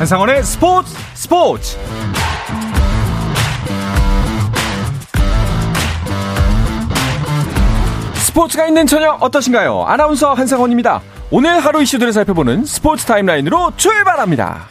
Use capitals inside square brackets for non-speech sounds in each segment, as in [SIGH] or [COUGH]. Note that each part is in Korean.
한상원의 스포츠 스포츠 스포츠가 있는 저녁 어떠신가요? 아나운서 한상원입니다. 오늘 하루 이슈들을 살펴보는 스포츠 타임라인으로 출발합니다.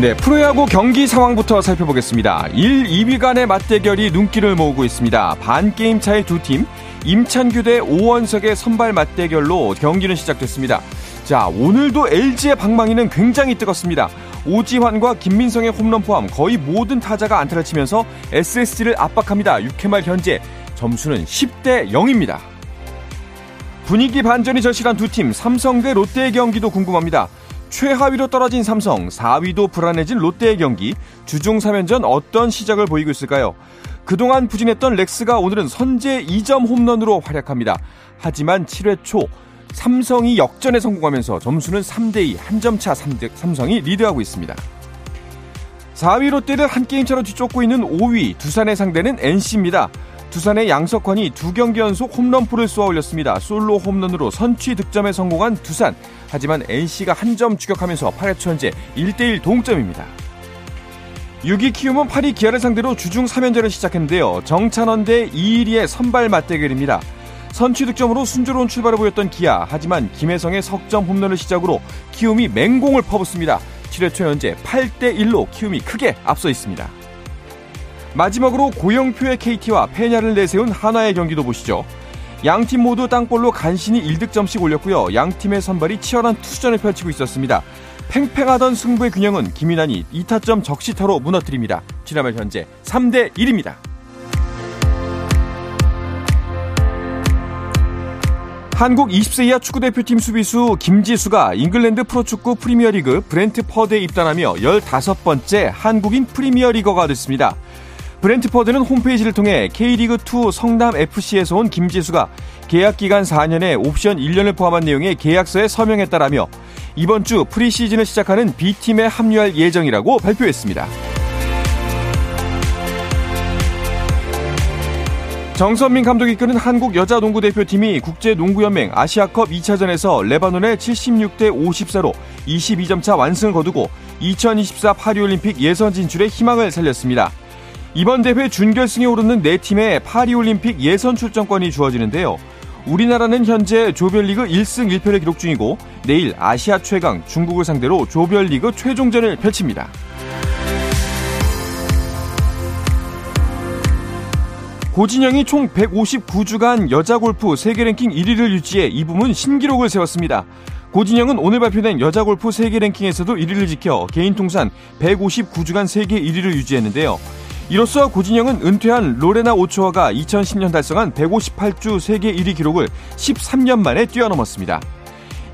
네, 프로야구 경기 상황부터 살펴보겠습니다. 1, 2위 간의 맞대결이 눈길을 모으고 있습니다. 반 게임 차의 두 팀, 임찬규 대 오원석의 선발 맞대결로 경기는 시작됐습니다. 자, 오늘도 LG의 방망이는 굉장히 뜨겁습니다. 오지환과 김민성의 홈런 포함 거의 모든 타자가 안타를 치면서 SSG를 압박합니다. 6회 말 현재 점수는 10대 0입니다. 분위기 반전이 절실한 두 팀, 삼성 대 롯데의 경기도 궁금합니다. 최하위로 떨어진 삼성, 4위도 불안해진 롯데의 경기, 주중 3연전 어떤 시작을 보이고 있을까요? 그동안 부진했던 렉스가 오늘은 선제 2점 홈런으로 활약합니다. 하지만 7회 초 삼성이 역전에 성공하면서 점수는 3대2 한 점 차 삼성이 리드하고 있습니다. 4위 롯데를 한 게임 차로 뒤쫓고 있는 5위 두산의 상대는 NC입니다. 두산의 양석환이 두 경기 연속 홈런포를 쏘아 올렸습니다. 솔로 홈런으로 선취 득점에 성공한 두산. 하지만 NC가 한 점 추격하면서 8회 초 현재 1대1 동점입니다. 6위 키움은 8위 기아를 상대로 주중 3연전을 시작했는데요. 정찬헌 대 이의리의 선발 맞대결입니다. 선취 득점으로 순조로운 출발을 보였던 기아. 하지만 김혜성의 석점 홈런을 시작으로 키움이 맹공을 퍼붓습니다. 7회 초 현재 8대 1로 키움이 크게 앞서 있습니다. 마지막으로 고영표의 KT와 페냐를 내세운 한화의 경기도 보시죠. 양 팀 모두 땅볼로 간신히 1득점씩 올렸고요. 양 팀의 선발이 치열한 투수전을 펼치고 있었습니다. 팽팽하던 승부의 균형은 김인환이 2타점 적시타로 무너뜨립니다. 지난말 현재 3대 1입니다. 한국 20세 이하 축구대표팀 수비수 김지수가 잉글랜드 프로축구 프리미어리그 브렌트퍼드에 입단하며 15번째 한국인 프리미어리거가 됐습니다. 브렌트퍼드는 홈페이지를 통해 K리그2 성남FC에서 온 김지수가 계약 기간 4년에 옵션 1년을 포함한 내용의 계약서에 서명했다라며 이번 주 프리시즌을 시작하는 B팀에 합류할 예정이라고 발표했습니다. 정선민 감독이 이끄는 한국 여자 농구 대표팀이 국제 농구연맹 아시아컵 2차전에서 레바논의 76대 54로 22점 차 완승을 거두고 2024 파리올림픽 예선 진출에 희망을 살렸습니다. 이번 대회 준결승에 오르는 4팀의 파리올림픽 예선 출전권이 주어지는데요. 우리나라는 현재 조별리그 1승 1패를 기록 중이고 내일 아시아 최강 중국을 상대로 조별리그 최종전을 펼칩니다. 고진영이 총 159주간 여자 골프 세계 랭킹 1위를 유지해 이 부문 신기록을 세웠습니다. 고진영은 오늘 발표된 여자 골프 세계 랭킹에서도 1위를 지켜 개인 통산 159주간 세계 1위를 유지했는데요. 이로써 고진영은 은퇴한 로레나 오초아가 2010년 달성한 158주 세계 1위 기록을 13년 만에 뛰어넘었습니다.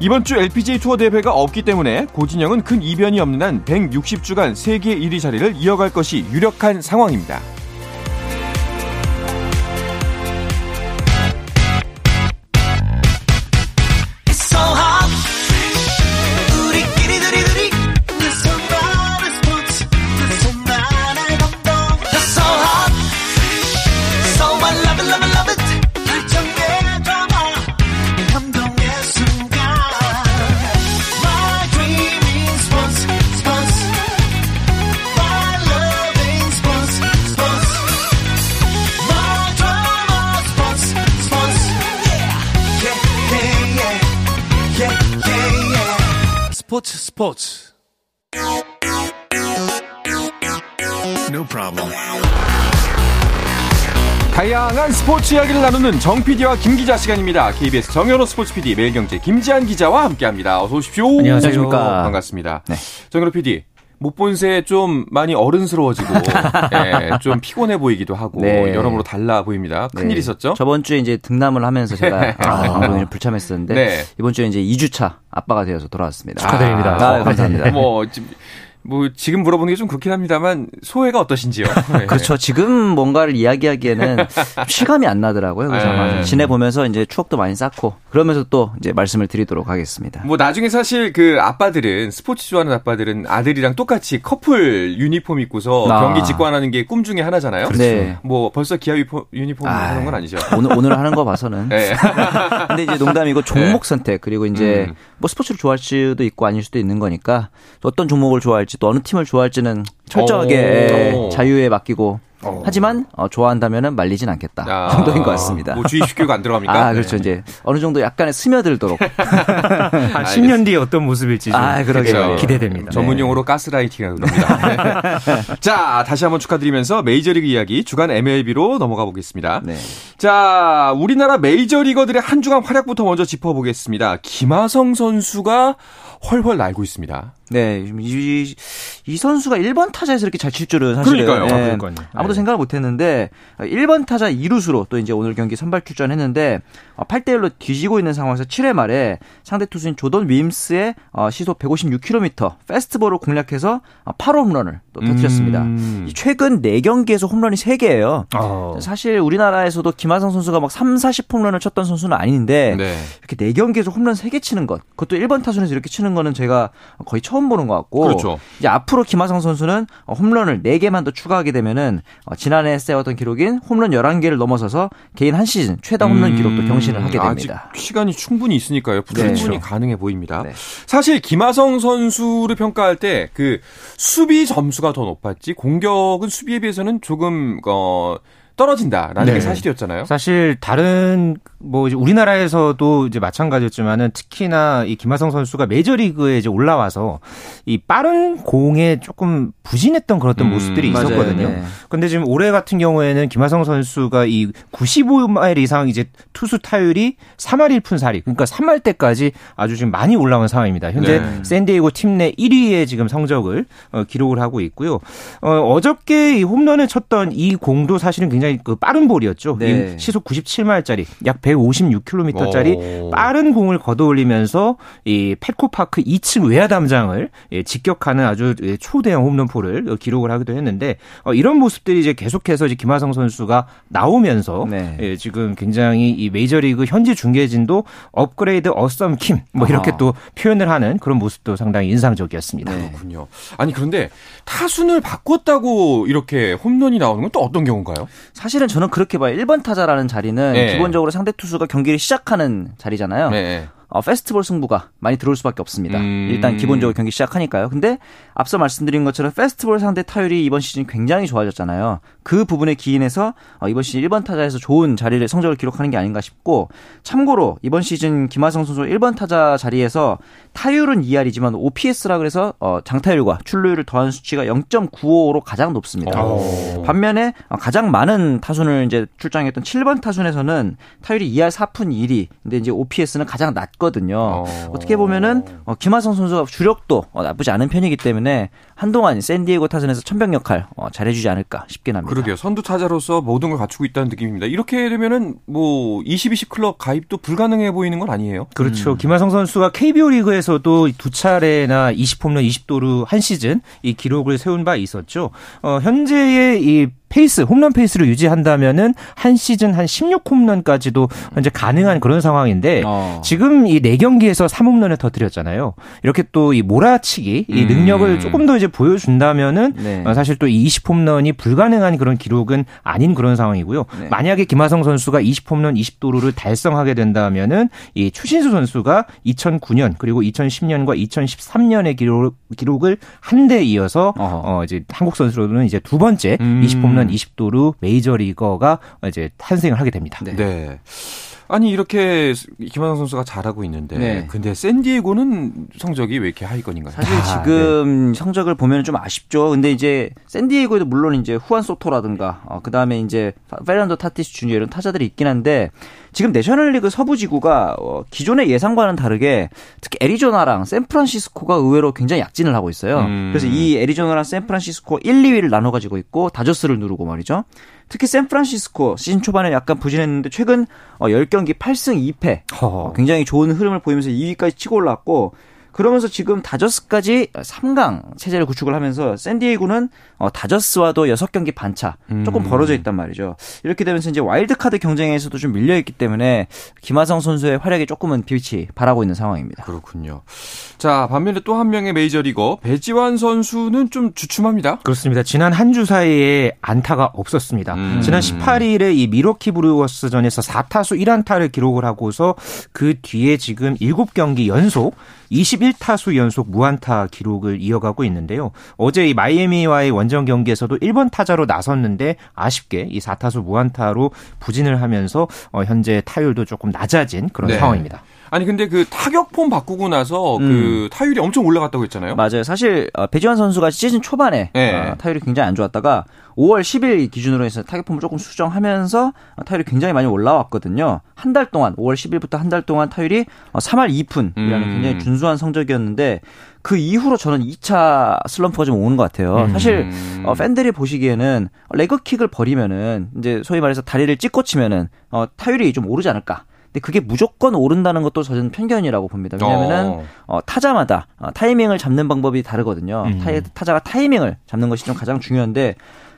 이번 주 LPGA 투어 대회가 없기 때문에 고진영은 큰 이변이 없는 한 160주간 세계 1위 자리를 이어갈 것이 유력한 상황입니다. 다양한 스포츠 이야기를 나누는 정 PD와 김 기자 시간입니다. KBS 정현호 스포츠 PD 매일경제 김지한 기자와 함께합니다. 어서 오십시오. 안녕하십니까. 반갑습니다. 네. 정현호 PD. 못 본 새 좀 많이 어른스러워지고 [LAUGHS] 예, 좀 피곤해 보이기도 하고 네. 여러모로 달라 보입니다. 큰일 네. 있었죠? 저번 주에 이제 등남을 하면서 제가 [LAUGHS] 아, 방송을 불참했었는데 네. 이번 주에 이제 2주차 아빠가 되어서 돌아왔습니다. 축하드립니다. 아, 감사합니다. 뭐 뭐 지금 물어보는 게 좀 그렇긴 합니다만 소회가 어떠신지요? [LAUGHS] 네. 그렇죠. 지금 뭔가를 이야기하기에는 [LAUGHS] 실감이 안 나더라고요. 그래서 네. 지내보면서 이제 추억도 많이 쌓고 그러면서 또 이제 말씀을 드리도록 하겠습니다. 뭐 나중에 사실 그 아빠들은 스포츠 좋아하는 아빠들은 아들이랑 똑같이 커플 유니폼 입고서 아. 경기 직관하는 게 꿈 중에 하나잖아요. 네. 뭐 벌써 기아 유니폼, 유니폼 아, 하는 건 아니죠. 오늘 오늘 하는 거 봐서는. 네. [LAUGHS] 근데 이제 농담이고 종목 선택 그리고 이제 음. 뭐 스포츠를 좋아할 수도 있고 아닐 수도 있는 거니까 어떤 종목을 좋아할지 또 어느 팀을 좋아할지는 철저하게 오. 예, 자유에 맡기고 하지만 어, 좋아한다면은 말리진 않겠다 아, [LAUGHS] 정도인 것 같습니다. 뭐 주의 식교가 안 들어갑니까? [LAUGHS] 아 그렇죠 네. 이제 어느 정도 약간의 스며들도록 [LAUGHS] 한 10년 뒤에 어떤 모습일지 좀 아, 그러게요. 그렇죠. 기대됩니다. 전문 용어로 가스라이팅이라고 합니다. 네. 자, 다시 한번 축하드리면서 메이저리그 이야기 주간 MLB로 넘어가 보겠습니다. 네. 자, 우리나라 메이저리거들의 한 주간 활약부터 먼저 짚어보겠습니다. 김하성 선수가 훨훨 날고 있습니다. 네, 이, 이 선수가 1번 타자에서 이렇게 잘 칠 줄은 사실은 그러니까요. 예, 아, 그러니까요. 아무도 네. 생각을 못 했는데 1번 타자 2루수로 또 이제 오늘 경기 선발 출전했는데 8대 1로 뒤지고 있는 상황에서 7회 말에 상대 투수인 조던 윈스의 어, 시속 156km 페스트볼을 공략해서 8호 홈런을 또 터뜨렸습니다. 음. 이 최근 4경기에서 홈런이 3개예요. 어. 사실 우리나라에서도 김하성 선수가 막 3, 40 홈런을 쳤던 선수는 아닌데 네. 이렇게 4경기에서 홈런 3개 치는 것 그것도 1번 타순에서 이렇게 치는 거는 제가 거의 처음 보는 것 같고 그렇죠. 이제 앞으로 김하성 선수는 어, 홈런을 4개만 더 추가하게 되면은 어, 지난해 세웠던 기록인 홈런 11개를 넘어서서 개인 한 시즌 최다 홈런 음, 기록도 경신을 하게 됩니다. 아직 시간이 충분히 있으니까요. 네. 충분히 가능해 보입니다. 네. 사실 김하성 선수를 평가할 때 그 수비 점수가 더 높았지 공격은 수비에 비해서는 조금 어 떨어진다라는 네. 게 사실이었잖아요. 사실 다른 뭐 이제 우리나라에서도 이제 마찬가지였지만은 특히나 이 김하성 선수가 메이저리그에 이제 올라와서 이 빠른 공에 조금 부진했던 그런 어떤 음, 모습들이 맞아요. 있었거든요. 네. 근데 지금 올해 같은 경우에는 김하성 선수가 이 95마일 이상 이제 투수 타율이 3할 1푼 4리 그러니까 3할 때까지 아주 지금 많이 올라온 상황입니다. 현재 네. 샌디에이고 팀 내 1위의 지금 성적을 어, 기록을 하고 있고요. 어, 어저께 이 홈런을 쳤던 이 공도 사실은 굉장히 그 빠른 볼이었죠. 네. 이 시속 97마일짜리 약 156km짜리 오. 빠른 공을 걷어올리면서 이 펫코파크 2층 외야 담장을 예, 직격하는 아주 예, 초대형 홈런포를 어, 기록을 하기도 했는데 어, 이런 모습들이 이제 계속해서 이제 김하성 선수가 나오면서 네. 예, 지금 굉장히 이 메이저리그 현지 중계진도 업그레이드 어썸 킴 뭐 이렇게 아하. 또 표현을 하는 그런 모습도 상당히 인상적이었습니다. 네. 그렇군요. 아니 그런데 타순을 바꿨다고 이렇게 홈런이 나오는 건 또 어떤 경우인가요? 사실은 저는 그렇게 봐요. 1번 타자라는 자리는 네. 기본적으로 상대 투수가 경기를 시작하는 자리잖아요. 네. 어, 페스티벌 승부가 많이 들어올 수밖에 없습니다. 음. 일단 기본적으로 경기 시작하니까요. 근데 앞서 말씀드린 것처럼 페스티벌 상대 타율이 이번 시즌 굉장히 좋아졌잖아요. 그 부분에 기인해서 어, 이번 시즌 1번 타자에서 좋은 자리를 성적을 기록하는 게 아닌가 싶고 참고로 이번 시즌 김하성 선수 1번 타자 자리에서 타율은 2할이지만 OPS라 그래서 어, 장타율과 출루율을 더한 수치가 0.95로 가장 높습니다. 오. 반면에 어, 가장 많은 타순을 이제 출장했던 7번 타순에서는 타율이 2할 4푼 1위. 근데 이제 OPS는 가장 낮 거든요. 어. 어떻게 보면은 어, 김하성 선수가 주력도 어, 나쁘지 않은 편이기 때문에 한동안 샌디에고 타선에서 천병 역할 어, 잘해주지 않을까 싶긴 합니다. 그러게요. 선두 타자로서 모든 걸 갖추고 있다는 느낌입니다. 이렇게 되면은 뭐 22시 클럽 가입도 불가능해 보이는 건 아니에요? 그렇죠. 김하성 선수가 KBO 리그에서도 두 차례나 20홈런 20도루 한 시즌 이 기록을 세운 바 있었죠. 어, 현재의 이 페이스, 홈런 페이스를 유지한다면은 한 시즌 한 16홈런까지도 현재 가능한 그런 상황인데 어. 지금 이 4경기에서 3홈런을 터뜨렸잖아요. 이렇게 또 이 몰아치기 이 음. 능력을 조금 더 이제 보여준다면은 네. 어, 사실 또이 20홈런이 불가능한 그런 기록은 아닌 그런 상황이고요. 네. 만약에 김하성 선수가 20홈런 20도루를 달성하게 된다면은 이 추신수 선수가 2009년 그리고 2010년과 2013년의 기록, 기록을 한 데 이어서 어허. 어 이제 한국 선수로는 이제 두 번째 음. 20홈런 20도루 메이저리거가 이제 탄생을 하게 됩니다. 네. 네. 아니 이렇게 김하성 선수가 잘하고 있는데 네. 근데 샌디에고는 성적이 왜 이렇게 하위권인가요? 사실 아, 지금 성적을 보면 좀 아쉽죠. 근데 이제 샌디에고에도 물론 이제 후안 소토라든가 어, 그 다음에 이제 페란도 타티스 주니어 이런 타자들이 있긴 한데 지금 내셔널리그 서부 지구가 어, 기존의 예상과는 다르게 특히 애리조나랑 샌프란시스코가 의외로 굉장히 약진을 하고 있어요. 음. 그래서 이 애리조나랑 샌프란시스코 1, 2위를 나눠 가지고 있고 다저스를 누르고 말이죠. 특히 샌프란시스코 시즌 초반에 약간 부진했는데 최근 어, 10경기 8승 2패 허. 어, 굉장히 좋은 흐름을 보이면서 2위까지 치고 올랐고 그러면서 지금 다저스까지 3강 체제를 구축을 하면서 샌디에이고는 어, 다저스와도 6경기 반차 조금 음. 벌어져 있단 말이죠. 이렇게 되면서 이제 와일드카드 경쟁에서도 좀 밀려 있기 때문에 김하성 선수의 활약이 조금은 빛이 발하고 있는 상황입니다. 그렇군요. 자, 반면에 또 한 명의 메이저리거 배지환 선수는 좀 주춤합니다. 그렇습니다. 지난 한 주 사이에 안타가 없었습니다. 음. 지난 18일에 이 미러키 브루어스전에서 4타수 1안타를 기록을 하고서 그 뒤에 지금 7경기 연속 21 타수 연속 무안타 기록을 이어가고 있는데요. 어제 이 마이애미와의 원정 경기에서도 1번 타자로 나섰는데 아쉽게 이 4타수 무안타로 부진을 하면서 어, 현재 타율도 조금 낮아진 그런 네. 상황입니다. 아니 근데 그 타격 폼 바꾸고 나서 그 타율이 엄청 올라갔다고 했잖아요. 맞아요. 사실 어, 배지환 선수가 시즌 초반에 네. 어, 타율이 굉장히 안 좋았다가 5월 10일 기준으로 해서 타격폼을 조금 수정하면서 어, 타율이 굉장히 많이 올라왔거든요. 한 달 동안 5월 10일부터 한 달 동안 타율이 어, 3할 2푼이라는 음. 굉장히 준수한 성적이었는데 그 이후로 저는 2차 슬럼프가 좀 오는 것 같아요. 음. 사실 어, 팬들이 보시기에는 레그킥을 버리면은 이제 소위 말해서 다리를 찢고 치면은 어, 타율이 좀 오르지 않을까. 근데 그게 무조건 오른다는 것도 저는 편견이라고 봅니다. 왜냐면은 어. 어, 타자마다 어, 타이밍을 잡는 방법이 다르거든요. 음. 타, 타자가 타이밍을 잡는 것이 좀 가장 중요한데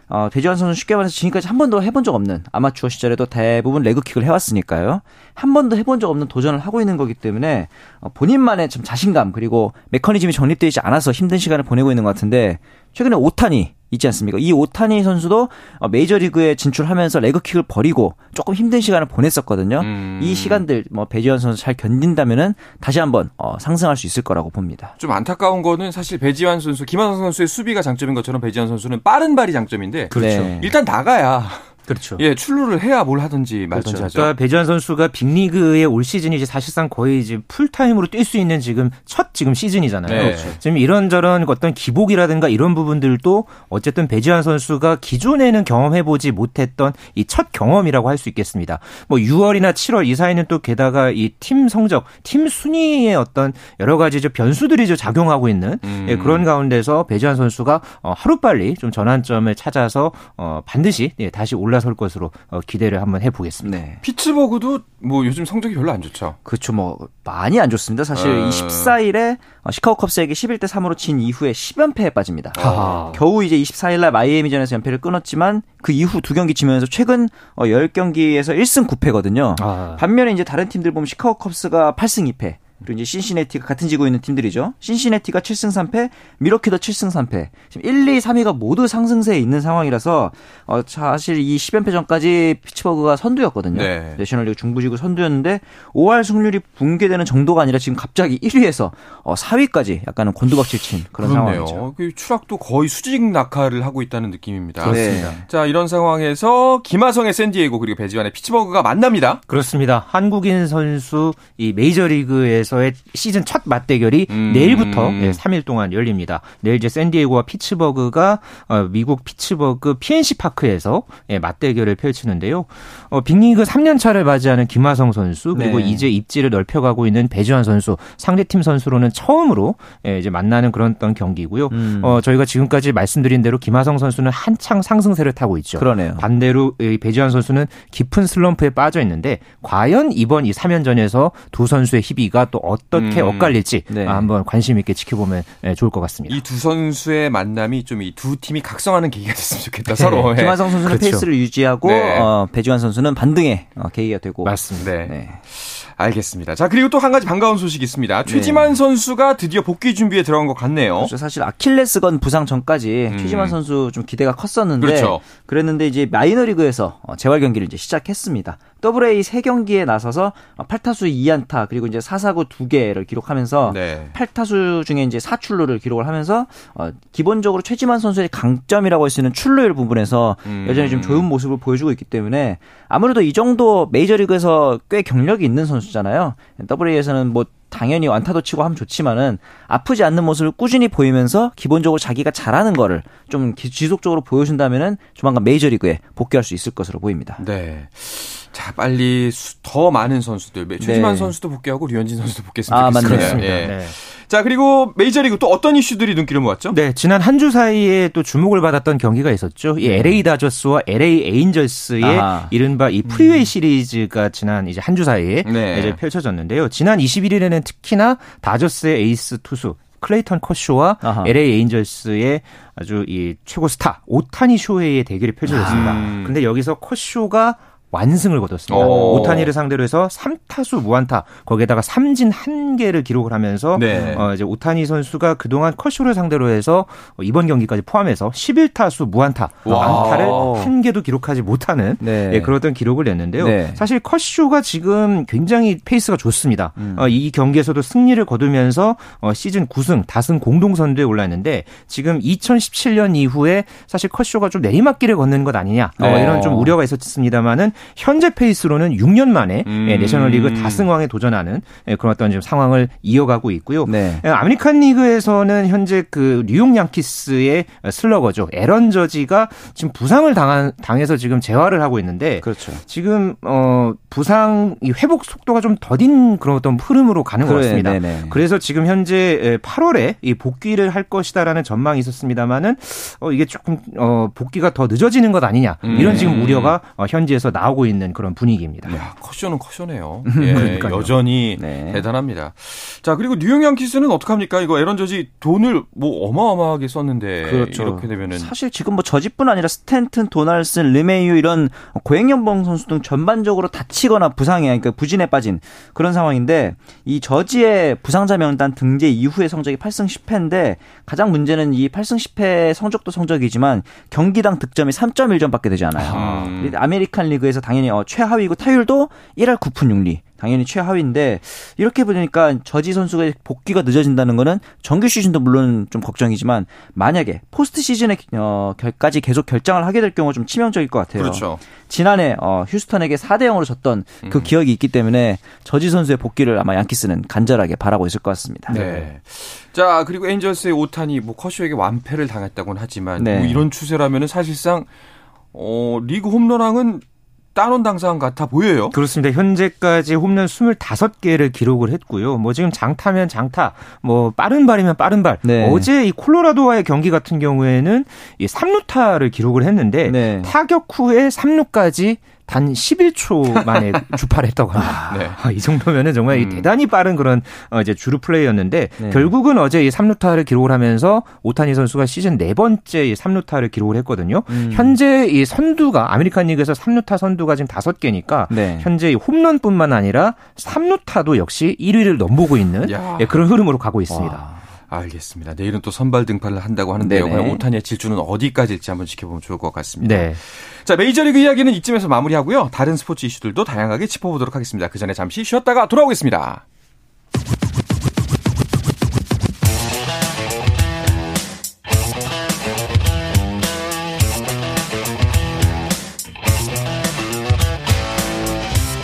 어, 배지환 선수 쉽게 말해서 지금까지 한 번도 해본 적 없는 아마추어 시절에도 대부분 레그킥을 해왔으니까요. 한 번도 해본 적 없는 도전을 하고 있는 거기 때문에 어, 본인만의 좀 자신감 그리고 메커니즘이 정립되지 않아서 힘든 시간을 보내고 있는 것 같은데 최근에 오타니 있지 않습니까? 이 오타니 선수도 어, 메이저리그에 진출하면서 레그킥을 버리고 조금 힘든 시간을 보냈었거든요. 음. 이 시간들 뭐 배지환 선수 잘 견딘다면은 다시 한번 어, 상승할 수 있을 거라고 봅니다. 좀 안타까운 거는 사실 배지환 선수, 김하성 선수의 수비가 장점인 것처럼 배지환 선수는 빠른 발이 장점인데 그렇죠. 네. 일단 나가야 그렇죠. 예 출루를 해야 뭘 하든지 말든지 그렇죠. 하죠. 그러니까 배지환 선수가 빅리그의 올 시즌이 이제 사실상 거의 이제 풀타임으로 뛸 수 있는 지금 첫 지금 시즌이잖아요. 네. 그렇죠. 지금 이런저런 어떤 기복이라든가 이런 부분들도 어쨌든 배지환 선수가 기존에는 경험해보지 못했던 이 첫 경험이라고 할 수 있겠습니다. 뭐 6월이나 7월 이 사이는 또 게다가 이 팀 성적, 팀 순위의 어떤 여러 가지 저 변수들이 저 작용하고 있는 음. 예, 그런 가운데서 배지환 선수가 어, 하루빨리 좀 전환점을 찾아서 어, 반드시 예, 다시 올라 설 것으로 어, 기대를 한번 해보겠습니다. 네. 피츠버그도 뭐 요즘 성적이 별로 안 좋죠. 그렇죠. 뭐 많이 안 좋습니다. 사실 어. 이 14일에 시카고 컵스에게 11대 3으로 진 이후에 10연패에 빠집니다. 하하. 겨우 이제 24일 날 마이애미전에서 연패를 끊었지만 그 이후 두 경기 지면서 최근 어, 10경기에서 1승 9패거든요. 아. 반면에 이제 다른 팀들 보면 시카고 컵스가 8승 2패. 그리고 이제 신시내티가 같은 지구에 있는 팀들이죠. 신시내티가 7승 3패, 미러키도 7승 3패. 지금 1, 2, 3위가 모두 상승세에 있는 상황이라서 어, 사실 이 10연패 전까지 피츠버그가 선두였거든요. 네. 내셔널리그 중부지구 선두였는데 5할 승률이 붕괴되는 정도가 아니라 지금 갑자기 1위에서 어, 4위까지 약간은 곤두박질 친 그런 상황이죠. 그렇네요. 그 추락도 거의 수직 낙하를 하고 있다는 느낌입니다. 그렇습니다. 자 이런 상황에서 김하성의 샌디에고 그리고 배지환의 피츠버그가 만납니다. 그렇습니다. 한국인 선수 이 메이저리그에서 의 시즌 첫 맞대결이 음. 내일부터 예, 3일 동안 열립니다. 내일 이제 샌디에고와 피츠버그가 어, 미국 피츠버그 PNC 파크에서 예, 맞대결을 펼치는데요. 어, 빅리그 3년 차를 맞이하는 김하성 선수 그리고 네. 이제 입지를 넓혀가고 있는 배주환 선수 상대팀 선수로는 처음으로 예, 이제 만나는 그런 어떤 경기고요. 음. 어, 저희가 지금까지 말씀드린 대로 김하성 선수는 한창 상승세를 타고 있죠. 그러네요. 반대로 이 배지환 선수는 깊은 슬럼프에 빠져 있는데 과연 이번 이 3연전에서 두 선수의 희비가 또 어떻게 음. 엇갈릴지 네. 아, 한번 관심 있게 지켜보면 예, 좋을 것 같습니다. 이 두 선수의 만남이 좀 이 두 팀이 각성하는 계기가 됐으면 좋겠다. 서로. 예. 김하성 선수는 그렇죠. 페이스를 유지하고 네. 어, 배지환 선수는 반등의 어, 계기가 되고 맞습니다. 네. 네. 알겠습니다. 자 그리고 또 한 가지 반가운 소식이 있습니다. 최지만 선수가 드디어 복귀 준비에 들어간 것 같네요. 그렇죠. 사실 아킬레스건 부상 전까지 음. 최지만 선수 좀 기대가 컸었는데 그렇죠. 그랬는데 이제 마이너리그에서 어, 재활 경기를 이제 시작했습니다. AA 세 경기에 나서서 8타수 2안타 그리고 이제 4사구 2개를 기록하면서 네. 8타수 중에 이제 4출루를 기록을 하면서 어, 기본적으로 최지만 선수의 강점이라고 할 수 있는 출루율 부분에서 음. 여전히 좀 좋은 모습을 보여주고 있기 때문에 아무래도 이 정도 메이저리그에서 꽤 경력이 있는 선수잖아요. WA에서는 뭐 당연히 완타도 치고 하면 좋지만은 아프지 않는 모습을 꾸준히 보이면서 기본적으로 자기가 잘하는 거를 좀 기- 지속적으로 보여준다면은 조만간 메이저리그에 복귀할 수 있을 것으로 보입니다. 네. 자, 빨리 수- 더 많은 선수들, 최지만 네. 선수도 복귀하고 류현진 선수도 복귀했으면 아, 좋겠습니다. 맞네요. 예. 네. 자, 그리고 메이저리그 또 어떤 이슈들이 눈길을 모았죠? 네, 지난 한 주 사이에 또 주목을 받았던 경기가 있었죠. 이 LA 다저스와 LA 에인절스의 아하. 이른바 이 프리웨이 시리즈가 지난 이제 한 주 사이에 네. 이제 펼쳐졌는데요. 지난 21일에는 특히나 다저스의 에이스 투수 클레이턴 커쇼와 아하. LA 에인절스의 아주 이 최고 스타 오타니 쇼헤이의 대결이 펼쳐졌습니다. 음. 근데 여기서 커쇼가 완승을 거뒀습니다. 오. 오타니를 상대로 해서 3타수 무안타 거기에다가 삼진 한 개를 기록을 하면서 네. 어, 이제 오타니 선수가 그동안 커쇼를 상대로 해서 어, 이번 경기까지 포함해서 11타수 무안타 와. 안타를 한 개도 기록하지 못하는 네. 예, 그러던 기록을 냈는데요. 네. 사실 커쇼가 지금 굉장히 페이스가 좋습니다. 음. 어, 이 경기에서도 승리를 거두면서 어, 시즌 9승 다승 공동 선두에 올라 있는데 지금 2017년 이후에 사실 커쇼가 좀 내리막길을 걷는 것 아니냐 어, 네. 이런 좀 우려가 있었습니다만은 현재 페이스로는 6년 만에 음. 예, 내셔널리그 다승왕에 도전하는 예, 그런 어떤 지금 상황을 이어가고 있고요. 네. 예, 아메리칸 리그에서는 현재 그 뉴욕 양키스의 슬러거죠. 에런 저지가 지금 부상을 당한, 당해서 지금 재활을 하고 있는데 그렇죠. 지금 어 부상 이 회복 속도가 좀 더딘 그런 어떤 흐름으로 가는 것 그래, 같습니다. 네네. 그래서 지금 현재 8월에 이 복귀를 할 것이다라는 전망이 있었습니다만은 어 이게 조금 어 복귀가 더 늦어지는 것 아니냐 이런 지금 음. 우려가 어, 현지에서 나오고 있는 그런 분위기입니다. 야, 커쇼는 커쇼네요. [LAUGHS] 예. 여전히 네. 대단합니다. 자, 그리고 뉴욕 양키스는 어떡합니까? 이거 에런 저지 돈을 뭐 어마어마하게 썼는데 그렇죠. 이렇게 되면은 사실 지금 뭐 저지뿐 아니라 스탠튼, 도널슨, 르메이유 이런 고액연봉 선수 등 전반적으로 다치거나 부상에 그러니까 부진에 빠진 그런 상황인데 이 저지의 부상자 명단 등재 이후의 성적이 8승 10패인데 가장 문제는 이 8승 10패 성적도 성적이지만 경기당 득점이 3.1점밖에 되지 않아요. 음. 근데 아메리칸 리그에서 당연히 어, 최하위고 타율도 1할 9푼 6리. 당연히 최하위인데 이렇게 보니까 저지 선수가 복귀가 늦어진다는 거는 정규 시즌도 물론 좀 걱정이지만 만약에 포스트 시즌에 어, 결까지 계속 결장을 하게 될 경우 좀 치명적일 것 같아요. 그렇죠. 지난해 어, 휴스턴에게 4대 0으로 졌던 음. 그 기억이 있기 때문에 저지 선수의 복귀를 아마 양키스는 간절하게 바라고 있을 것 같습니다. 네. 자, 그리고 엔젤스의 오탄이 뭐 커쇼에게 완패를 당했다고는 하지만 네. 뭐 이런 추세라면은 사실상 어, 리그 홈런왕은 따놓은 당상 같아 보여요. 그렇습니다. 현재까지 홈런 25개를 기록을 했고요. 뭐 지금 장타면 장타, 뭐 빠른 발이면 빠른 발. 네. 어제 이 콜로라도와의 경기 같은 경우에는 이 3루타를 기록을 했는데 네. 타격 후에 3루까지 단 11초 만에 [LAUGHS] 주파를 했다고 합니다. 네. 아, 이 정도면은 정말 이 음. 대단히 빠른 그런 어, 이제 주루 플레이였는데 네. 결국은 어제 이 3루타를 기록을 하면서 오타니 선수가 시즌 네 번째 이 3루타를 기록을 했거든요. 음. 현재 이 선두가 아메리칸 리그에서 3루타 선두가 지금 다섯 개니까 네. 현재 이 홈런뿐만 아니라 3루타도 역시 1위를 넘보고 있는 야. 예, 그런 흐름으로 가고 있습니다. 와. 알겠습니다. 내일은 또 선발 등판을 한다고 하는데요. 네네. 과연 오타니의 질주는 어디까지일지 한번 지켜보면 좋을 것 같습니다. 네. 자, 메이저리그 이야기는 이쯤에서 마무리하고요. 다른 스포츠 이슈들도 다양하게 짚어보도록 하겠습니다. 그 전에 잠시 쉬었다가 돌아오겠습니다.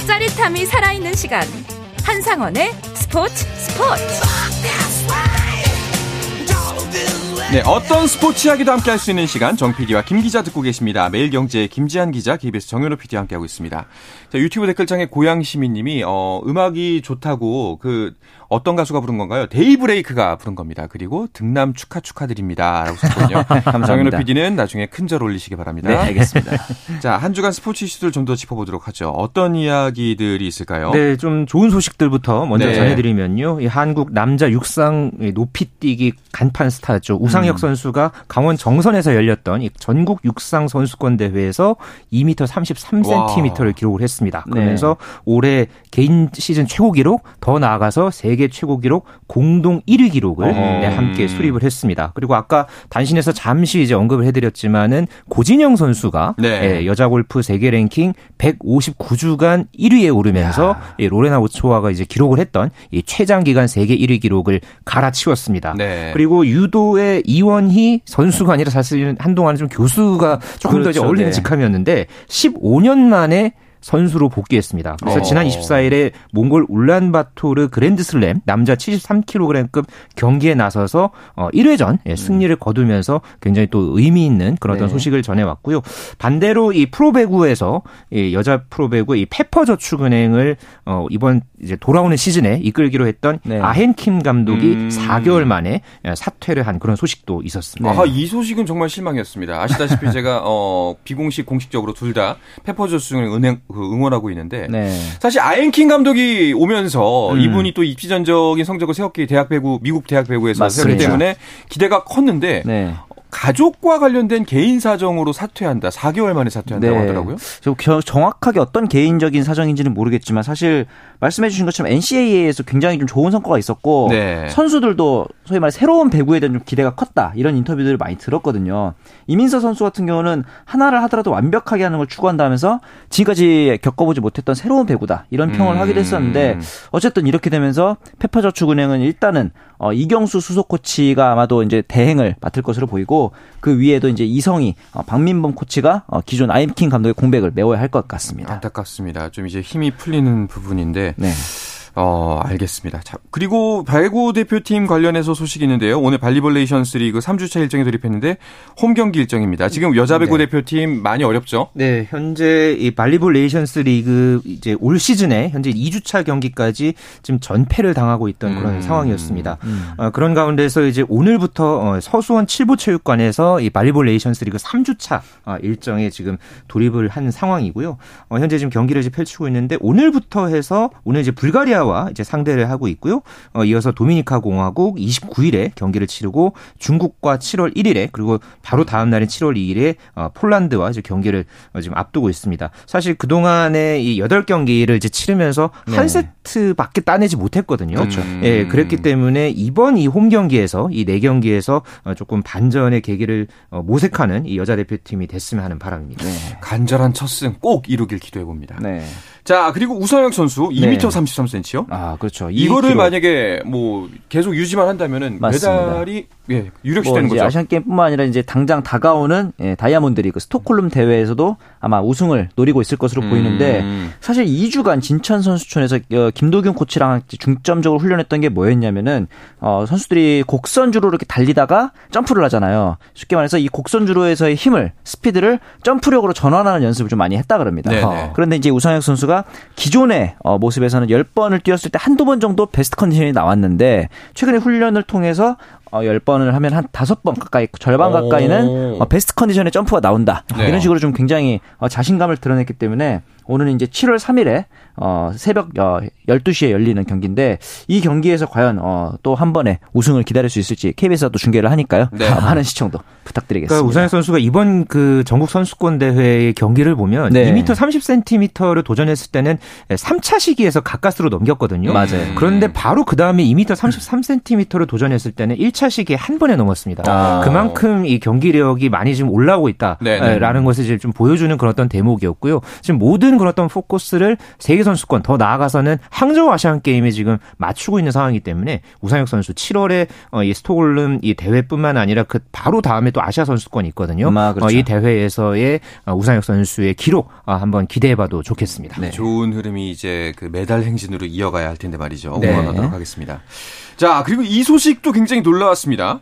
짜릿함이 살아있는 시간 한상원의 스포츠 스포츠 네, 어떤 스포츠 이야기도 함께 할 수 있는 시간 정 PD와 김 기자 듣고 계십니다. 매일경제의 김지한 기자, KBS 정현호 PD와 함께하고 있습니다. 자, 유튜브 댓글창에 고양 시민님이 어, 음악이 좋다고 그 어떤 가수가 부른 건가요? 데이브레이크가 부른 겁니다. 그리고 등남 축하 축하드립니다라고 썼거든요. [LAUGHS] 정현호 PD는 나중에 큰 절 올리시기 바랍니다. 네, 알겠습니다. [LAUGHS] 자, 한 주간 스포츠 이슈들 좀 더 짚어보도록 하죠. 어떤 이야기들이 있을까요? 네, 좀 좋은 소식들부터 먼저 네. 전해드리면요. 이 한국 남자 육상 높이뛰기 간판 스타죠. 우상 혁 선수가 강원 정선에서 열렸던 이 전국 육상 선수권 대회에서 2m 33cm를 기록을 했습니다. 그러면서 올해 개인 시즌 최고 기록, 더 나아가서 세계 최고 기록 공동 1위 기록을. 네, 함께 수립을 했습니다. 그리고 아까 단신에서 잠시 이제 언급을 해드렸지만은 고진영 선수가 네. 예, 여자 골프 세계 랭킹 159주간 1위에 오르면서 이 로레나 오초아가 이제 기록을 했던 이 최장 기간 세계 1위 기록을 갈아치웠습니다. 네. 그리고 유도의 이원희 선수가 아니라 사실 한동안 좀 교수가 조금 더 이제 그렇죠. 어울리는 네. 직함이었는데 15년 만에 선수로 복귀했습니다. 그래서 어. 지난 24일에 몽골 울란바토르 그랜드슬램 남자 73kg급 경기에 나서서 어 1회전 예, 승리를 거두면서 굉장히 또 의미 있는 그런 네. 소식을 전해왔고요. 반대로 이 프로배구에서 이 여자 프로배구 이 페퍼저축은행을 어 이번 이제 돌아오는 시즌에 이끌기로 했던 네. 아헨킴 감독이 음. 4개월 만에 예, 사퇴를 한 그런 소식도 있었습니다. 아, 이 소식은 정말 실망이었습니다. 아시다시피 [LAUGHS] 제가 어, 비공식 공식적으로 둘 다 페퍼저스를 은행 그 응원하고 있는데 네. 사실 아엔킨 감독이 오면서 음. 이분이 또 입지전적인 성적을 세웠기 대학 배구 미국 대학 배구에서 세웠기 맞습니다. 때문에 기대가 컸는데 네. 가족과 관련된 개인 사정으로 사퇴한다. 4개월 만에 사퇴한다고 네. 하더라고요. 저 정확하게 어떤 개인적인 사정인지는 모르겠지만 사실 말씀해 주신 것처럼 NCAA에서 굉장히 좀 좋은 성과가 있었고 네. 선수들도 소위 말해 새로운 배구에 대한 좀 기대가 컸다 이런 인터뷰들을 많이 들었거든요. 이민서 선수 같은 경우는 하나를 하더라도 완벽하게 하는 걸 추구한다면서 지금까지 겪어보지 못했던 새로운 배구다 이런 평을 음. 하기도 했었는데 어쨌든 이렇게 되면서 페퍼저축은행은 일단은 어, 이경수 수석 코치가 아마도 이제 대행을 맡을 것으로 보이고 그 위에도 이제 이성희 어, 박민범 코치가 어, 기존 아헨킴 감독의 공백을 메워야 할 것 같습니다. 안타깝습니다. 좀 이제 힘이 풀리는 부분인데 네. 어, 알겠습니다. 자, 그리고 배구 대표팀 관련해서 소식이 있는데요. 오늘 발리볼 네이션스 리그 3주차 일정에 돌입했는데 홈 경기 일정입니다. 지금 여자 배구 대표팀 많이 어렵죠? 네, 현재 이 발리볼 네이션스 리그 이제 올 시즌에 현재 2주차 경기까지 지금 전패를 당하고 있던 그런 음. 상황이었습니다. 어, 그런 가운데서 이제 오늘부터 어, 서수원 칠보체육관에서 이 발리볼 네이션스 리그 3주차 어, 일정에 지금 돌입을 한 상황이고요. 어, 현재 지금 경기를 이제 펼치고 있는데 오늘부터 해서 오늘 이제 불가리아 와 이제 상대를 하고 있고요. 어, 이어서 도미니카 공화국 29일에 경기를 치르고 중국과 7월 1일에 그리고 바로 다음 날인 7월 2일에 어, 폴란드와 이제 경기를 어, 지금 앞두고 있습니다. 사실 그 동안에 이 8경기를 이제 치르면서 한 세트밖에 따내지 못했거든요. 그렇죠. 예, 그랬기 때문에 이번 이 홈 경기에서 이네 경기에서 어, 조금 반전의 계기를 어, 모색하는 이 여자 대표팀이 됐으면 하는 바람입니다. 간절한 첫승 꼭 이루길 기도해 봅니다. 네. 자, 그리고 우성혁 선수 네. 2m 33cm요. 아, 그렇죠. 이 이거를 기록. 만약에 뭐 계속 유지만 한다면은 맞습니다. 메달이 예, 유력시 뭐 되는 거죠. 아시안 게임뿐만 아니라 이제 당장 다가오는 예, 다이아몬드 리그 스톡홀름 대회에서도 아마 우승을 노리고 있을 것으로 음. 보이는데 사실 2주간 진천 선수촌에서 어, 김도균 코치랑 중점적으로 훈련했던 게 뭐였냐면은 어, 선수들이 곡선주로 이렇게 달리다가 점프를 하잖아요. 쉽게 말해서 이 곡선주로에서의 힘을 스피드를 점프력으로 전환하는 연습을 좀 많이 했다 그럽니다. 네네. 어, 그런데 이제 우상혁 선수가 기존의 어, 모습에서는 10번을 뛰었을 때 한두 번 정도 베스트 컨디션이 나왔는데 최근에 훈련을 통해서 어, 10번을 하면 한 5번 가까이 절반 오. 가까이는 어, 베스트 컨디션의 점프가 나온다. 네. 이런 식으로 좀 굉장히 어, 자신감을 드러냈기 때문에 오늘은 이제 7월 3일에 어, 새벽 어, 12시에 열리는 경기인데 이 경기에서 과연 어, 또 한 번에 우승을 기다릴 수 있을지 KBS가 또 중계를 하니까요. 네. 어, 많은 시청도 부탁드리겠습니다. 그러니까 우상혁 선수가 이번 그 전국 선수권 대회의 경기를 보면 네. 2m 30cm를 도전했을 때는 3차 시기에서 가까스로 넘겼거든요. 맞아요. 그런데 바로 그 다음에 2m 33cm를 도전했을 때는 1차 시기에 한 번에 넘었습니다. 아. 그만큼 이 경기력이 많이 지금 올라오고 네네. 있다라는 것을 이제 좀 보여주는 그런 어떤 대목이었고요. 지금 모든 그런 어떤 포커스를 세계 선수권 더 나아가서는 항저우 아시안 게임에 지금 맞추고 있는 상황이기 때문에 우상혁 선수 7월에 어, 이 스톡홀름 이 대회뿐만 아니라 그 바로 다음에 또 아시아 선수권이 있거든요. 음, 아, 그렇죠. 어, 이 대회에서의 어, 우상혁 선수의 기록 어, 한번 기대해봐도 좋겠습니다. 네. 좋은 흐름이 이제 그 메달 행진으로 이어가야 할 텐데 말이죠. 네. 응원하도록 하겠습니다. 자, 그리고 이 소식도 굉장히 놀라웠습니다.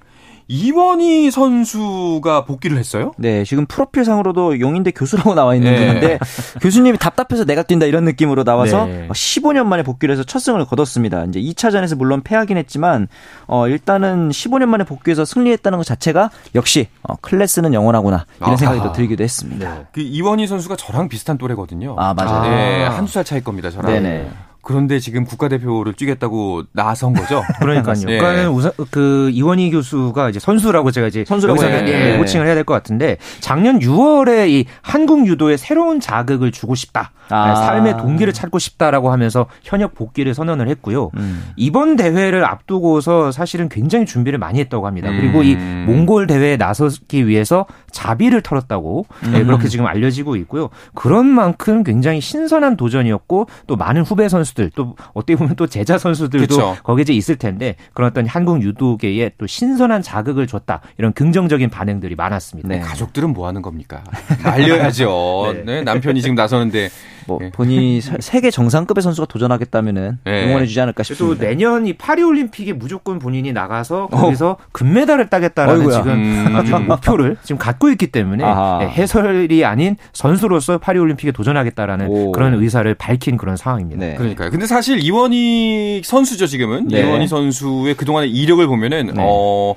이원희 선수가 복귀를 했어요? 네, 지금 프로필상으로도 용인대 교수라고 나와 있는 네. 분인데 [LAUGHS] 교수님이 답답해서 내가 뛴다 이런 느낌으로 나와서 네. 15년 만에 복귀를 해서 첫 승을 거뒀습니다. 이제 2차전에서 물론 패하긴 했지만 어 일단은 15년 만에 복귀해서 승리했다는 것 자체가 역시 어 클래스는 영원하구나 이런. 생각이 또 들기도 했습니다. 그 이원희 선수가 저랑 비슷한 또래거든요. 아, 맞아요. 네, 아. 한두 살 차일 겁니다, 저랑. 네네. 그런데 지금 국가대표를 뛰겠다고 나선 거죠? [LAUGHS] 그러니까요. 네. 그러니까 우선 그 이원희 교수가 이제 선수라고 제가 이제 선수라고 예. 호칭을 해야 될 것 같은데 작년 6월에 이 한국 유도에 새로운 자극을 주고 싶다. 아. 삶의 동기를 찾고 싶다라고 하면서 현역 복귀를 선언을 했고요. 음. 이번 대회를 앞두고서 사실은 굉장히 준비를 많이 했다고 합니다. 음. 그리고 이 몽골 대회에 나서기 위해서 자비를 털었다고 음. 예, 그렇게 지금 알려지고 있고요. 그런 만큼 굉장히 신선한 도전이었고 또 많은 후배 선수 들 또 어떻게 보면 또 제자 선수들도 그쵸. 거기에 이제 있을 텐데 그런 어떤 한국 유도계에 또 신선한 자극을 줬다 이런 긍정적인 반응들이 많았습니다. 네. 가족들은 뭐 하는 겁니까? [LAUGHS] 말려야죠. 네. 네, 남편이 지금 나서는데 뭐 예. 본인이 세- 세계 정상급의 선수가 도전하겠다면은 예. 응원해주지 않을까 또 싶습니다. 내년 이 파리 올림픽에 무조건 본인이 나가서 거기서 금메달을 따겠다라는 어이구야. 지금 음. 아주 목표를 지금 갖고 있기 때문에. 예, 해설이 아닌 선수로서 파리 올림픽에 도전하겠다라는 오. 그런 의사를 밝힌 그런 상황입니다. 네. 그러니까요. 근데 사실 이원희 선수죠 지금은 네. 이원희 선수의 그동안의 이력을 보면은 네. 어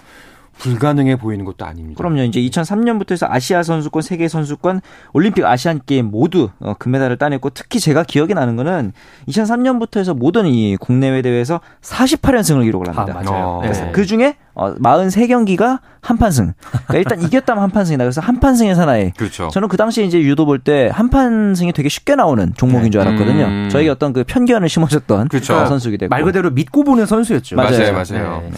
불가능해 보이는 것도 아닙니다. 그럼요. 이제 2003년부터 해서 아시아 선수권, 세계 선수권, 올림픽 아시안 게임 모두 어, 금메달을 따냈고 특히 제가 기억이 나는 거는 2003년부터 해서 모든 이 국내외 대회에서 48연승을 기록을 합니다. 아, 맞아요. 어. 네. 그래서 그 중에 어, 43경기가 한판승. 그러니까 일단 이겼다면 한판승이다. 그래서 한판승의 사나이. 그렇죠. 저는 그 당시에 이제 유도 볼 때 한판승이 되게 쉽게 나오는 종목인 줄 알았거든요. 음. 저희 어떤 그 편견을 심어줬던 그렇죠. 선수이기 때문에 말 그대로 믿고 보는 선수였죠. 맞아요, 맞아요. 맞아요. 네.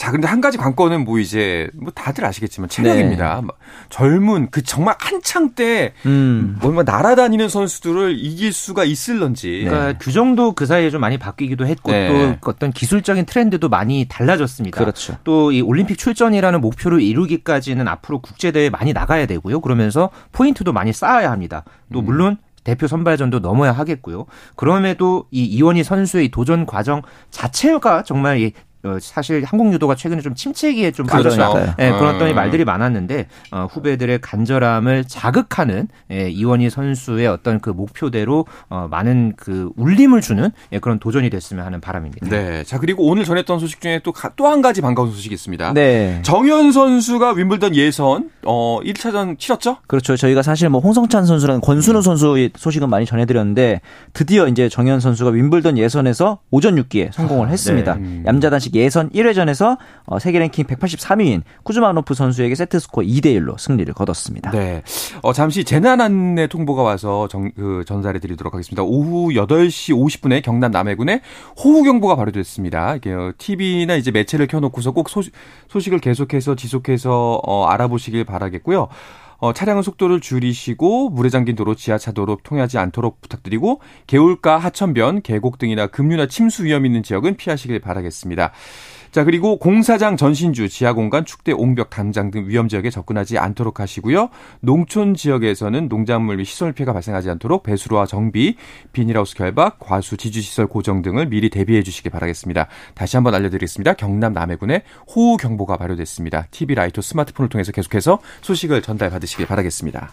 자, 근데 한 가지 관건은 뭐 이제 뭐 다들 아시겠지만 체력입니다. 네. 막 젊은 그 정말 한창 때 음. 뭐 날아다니는 선수들을 이길 수가 있을런지. 그러니까 규정도 그 사이에 좀 많이 바뀌기도 했고 네. 또 어떤 기술적인 트렌드도 많이 달라졌습니다. 그렇죠. 또 이 올림픽 출전이라는 목표를 이루기까지는 앞으로 국제 대회 많이 나가야 되고요. 그러면서 포인트도 많이 쌓아야 합니다. 또 물론 대표 선발전도 넘어야 하겠고요. 그럼에도 이 이원희 선수의 이 도전 과정 자체가 정말 이 어, 사실 한국 유도가 최근에 좀 침체기에 좀 빠졌다. 예, 그런 어떤 음. 말들이 많았는데 어, 후배들의 간절함을 자극하는 예, 이원희 선수의 어떤 그 목표대로 어, 많은 그 울림을 주는 예, 그런 도전이 됐으면 하는 바람입니다. 네. 자, 그리고 오늘 전했던 소식 중에 또 또 한 가지 반가운 소식이 있습니다. 네. 정현 선수가 윈블던 예선 어 1차전 치렀죠? 그렇죠. 저희가 사실 뭐 홍성찬 선수랑 권순우 선수의 소식은 많이 전해드렸는데 드디어 이제 정현 선수가 윈블던 예선에서 오전 6기에 성공을 했습니다. 네. 남자단식 예선 1회전에서 어, 세계 랭킹 183위인 쿠즈마노프 선수에게 세트 스코어 2대 1로 승리를 거뒀습니다. 네. 어, 잠시 재난 안내 통보가 와서 정, 그 전달해 드리도록 하겠습니다. 오후 8시 50분에 경남 남해군에 호우 경보가 발효됐습니다. 이게 어, TV나 이제 매체를 켜 놓고서 꼭 소식, 소식을 계속해서 지속해서 어, 알아보시길 바라겠고요. 어, 차량은 속도를 줄이시고 물에 잠긴 도로, 지하차도로 통하지 않도록 부탁드리고 개울가, 하천변, 계곡 등이나 급류나 침수 위험 있는 지역은 피하시길 바라겠습니다. 자, 그리고 공사장 전신주, 지하공간, 축대, 옹벽, 담장 등 위험 지역에 접근하지 않도록 하시고요. 농촌 지역에서는 농작물 및 시설 피해가 발생하지 않도록 배수로와 정비, 비닐하우스 결박, 과수, 지주시설 고정 등을 미리 대비해 주시기 바라겠습니다. 다시 한번 알려드리겠습니다. 경남 남해군에 호우 경보가 발효됐습니다. TV 라디오 스마트폰을 통해서 계속해서 소식을 전달 받으시길 바라겠습니다.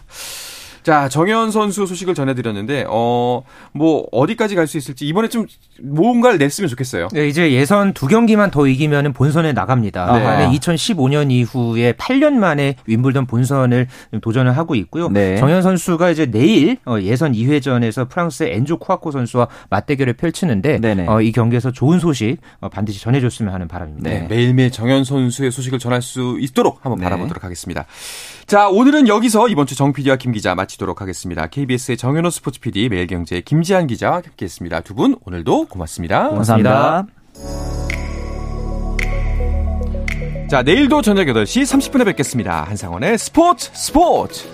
자, 정현 선수 소식을 전해드렸는데, 어, 뭐, 어디까지 갈 수 있을지, 이번에 좀 뭔가를 냈으면 좋겠어요. 네, 이제 예선 두 경기만 더 이기면 본선에 나갑니다. 네. 네. 2015년 이후에 8년 만에 윔블던 본선을 도전을 하고 있고요. 네. 정현 선수가 이제 내일 어, 예선 2회전에서 프랑스의 엔조 쿠아코 선수와 맞대결을 펼치는데 네네. 어, 이 경기에서 좋은 소식 어, 반드시 전해줬으면 하는 바람입니다. 네. 네, 매일매일 정현 선수의 소식을 전할 수 있도록 한번 네. 바라보도록 하겠습니다. 자, 오늘은 여기서 이번 주 정 PD와 김 기자 마치 도록 하겠습니다. KBS의 정현호 스포츠 PD, 매일경제의 김지한 기자와 함께했습니다. 두 분 오늘도 고맙습니다. 감사합니다. 자, 내일도 저녁 8시 30분에 뵙겠습니다. 한상원의 스포츠 스포츠!